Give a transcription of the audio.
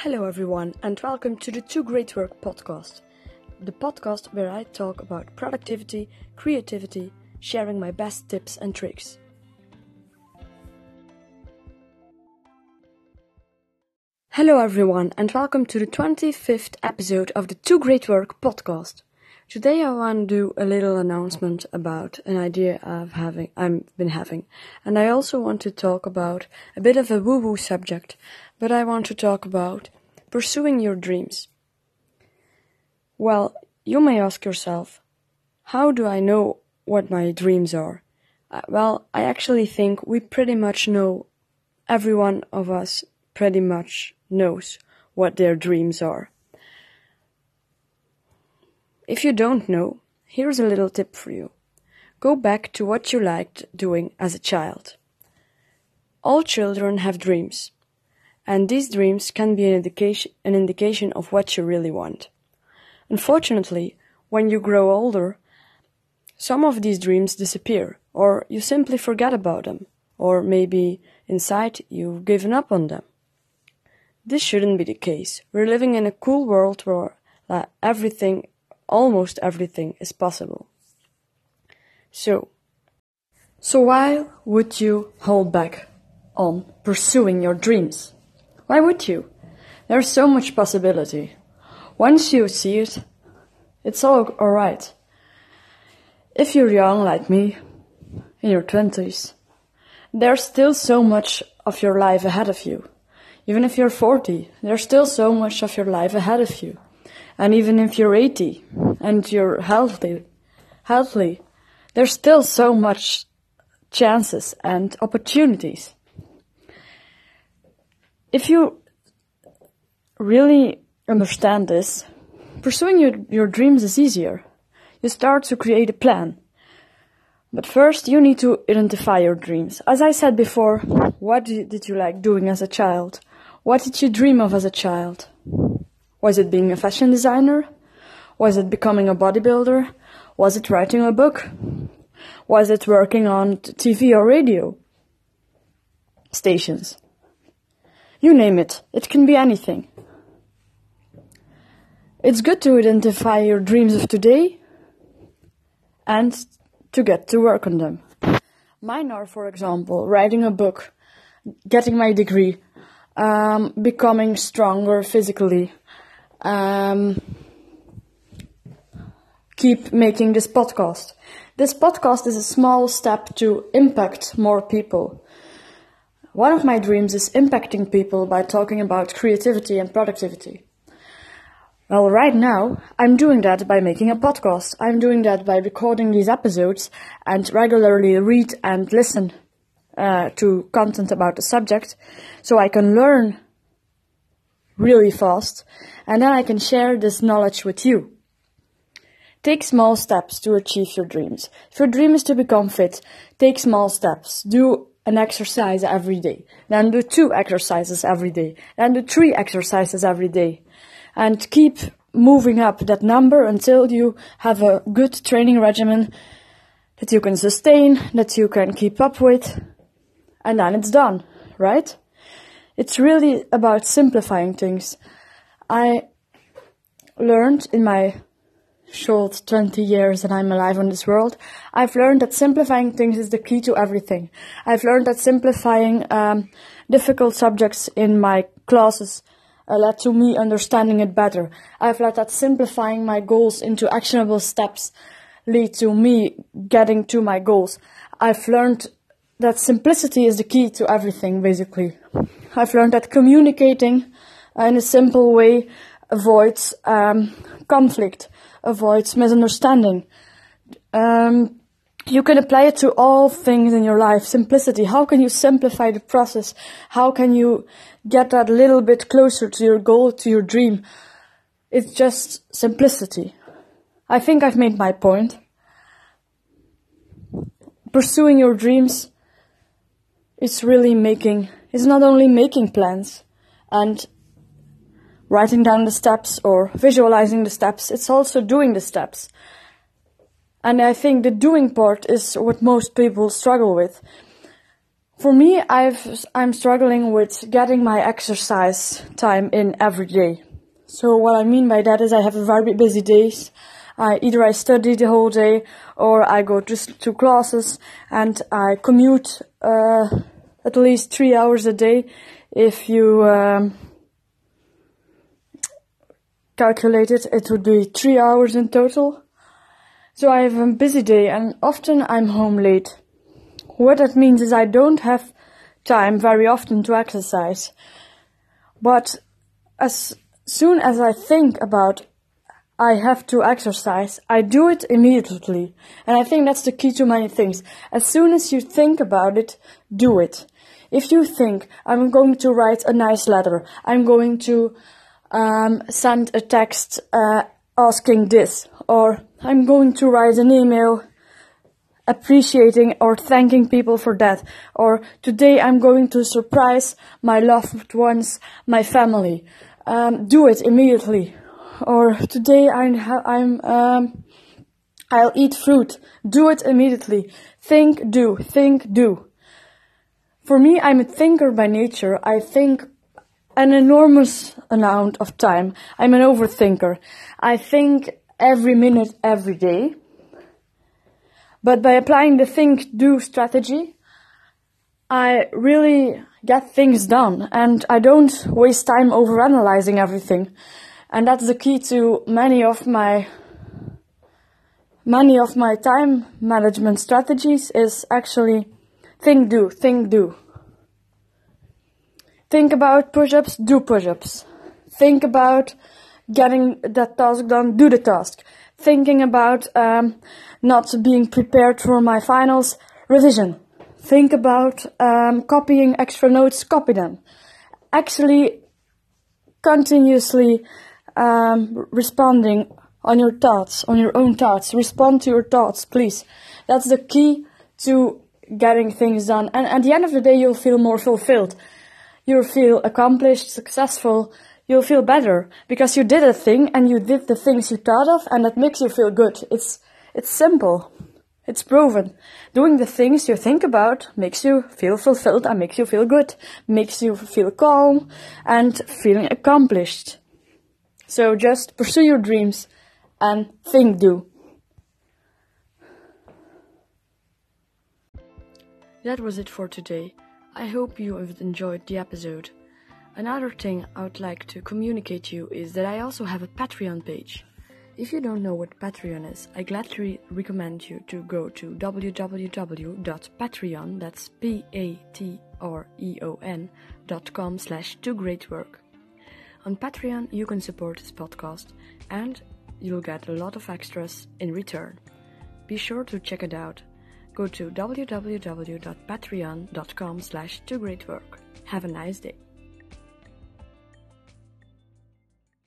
Hello, everyone, and welcome to the Do Great Work podcast, the podcast where I talk about productivity, creativity, sharing my best tips and tricks. Hello, everyone, and welcome to the 25th episode of the Do Great Work podcast. Today, I want to do a little announcement about an idea I've having I've been having, and I also want to talk about a bit of a woo-woo subject, but I want to talk about pursuing your dreams. Well, you may ask yourself, how do I know what my dreams are? Uh, well, I actually think we pretty much know, every one of us pretty much knows what their dreams are. If you don't know, here's a little tip for you. Go back to what you liked doing as a child. All children have dreams, and these dreams can be an indication, an indication of what you really want. Unfortunately, when you grow older, some of these dreams disappear, or you simply forget about them, or maybe inside you've given up on them. This shouldn't be the case. We're living in a cool world where uh, everything, almost everything, is possible. So, so why would you hold back on pursuing your dreams? Why would you? There's so much possibility. Once you see it, it's all alright. If you're young like me, in your twenties, there's still so much of your life ahead of you. Even if you're 40, there's still so much of your life ahead of you. And even if you're 80 and you're healthy, healthy, there's still so much chances and opportunities. If you really understand this, pursuing your, your dreams is easier. You start to create a plan. But first, you need to identify your dreams. As I said before, what did you like doing as a child? What did you dream of as a child? Was it being a fashion designer? Was it becoming a bodybuilder? Was it writing a book? Was it working on TV or radio stations? You name it. It can be anything. It's good to identify your dreams of today and to get to work on them. Mine are, for example, writing a book, getting my degree, um, becoming stronger physically, um, keep making this podcast. This podcast is a small step to impact more people. One of my dreams is impacting people by talking about creativity and productivity. Well, right now, I'm doing that by making a podcast. I'm doing that by recording these episodes and regularly read and listen uh, to content about the subject so I can learn really fast and then I can share this knowledge with you. Take small steps to achieve your dreams. If your dream is to become fit, take small steps. Do an exercise every day. Then do two exercises every day. Then do three exercises every day. And keep moving up that number until you have a good training regimen that you can sustain, that you can keep up with, and then it's done, right? It's really about simplifying things. I learned in my short 20 years that I'm alive on this world, I've learned that simplifying things is the key to everything. I've learned that simplifying um, difficult subjects in my classes uh, led to me understanding it better. I've learned that simplifying my goals into actionable steps lead to me getting to my goals. I've learned that simplicity is the key to everything, basically. I've learned that communicating in a simple way avoids um, conflict, avoids misunderstanding. Um, you can apply it to all things in your life. Simplicity. How can you simplify the process? How can you get that little bit closer to your goal, to your dream? It's just simplicity. I think I've made my point. Pursuing your dreams it's really making, it's not only making plans and writing down the steps or visualizing the steps, it's also doing the steps. And I think the doing part is what most people struggle with. For me, I've, I'm struggling with getting my exercise time in every day. So what I mean by that is I have very busy days. I, either I study the whole day or I go just to classes and I commute uh, at least three hours a day if you um, calculate it, it would be three hours in total. So I have a busy day and often I'm home late. What that means is I don't have time very often to exercise. But as soon as I think about I have to exercise, I do it immediately. And I think that's the key to many things. As soon as you think about it, do it. If you think, I'm going to write a nice letter, I'm going to um, send a text uh, asking this, or I'm going to write an email appreciating or thanking people for that, or today I'm going to surprise my loved ones, my family. Um, do it immediately. Or today I'm, I'm um, I'll eat fruit. Do it immediately. Think, do, think, do. For me, I'm a thinker by nature. I think an enormous amount of time. I'm an overthinker. I think every minute, every day. But by applying the think do strategy, I really get things done and I don't waste time over analyzing everything. And that's the key to many of my many of my time management strategies is actually Think do, think do. Think about push ups, do push ups. Think about getting that task done, do the task. Thinking about um, not being prepared for my finals, revision. Think about um, copying extra notes, copy them. Actually, continuously um, responding on your thoughts, on your own thoughts. Respond to your thoughts, please. That's the key to getting things done. And at the end of the day, you'll feel more fulfilled. You'll feel accomplished, successful. You'll feel better because you did a thing and you did the things you thought of and that makes you feel good. It's, it's simple. It's proven. Doing the things you think about makes you feel fulfilled and makes you feel good, makes you feel calm and feeling accomplished. So just pursue your dreams and think do. That was it for today. I hope you have enjoyed the episode. Another thing I would like to communicate to you is that I also have a Patreon page. If you don't know what Patreon is, I gladly recommend you to go to www.patreon, that's P-A-T-R-E-O-N, dot com slash do great work. On Patreon, you can support this podcast and you'll get a lot of extras in return. Be sure to check it out go to www.patreon.com slash work. Have a nice day.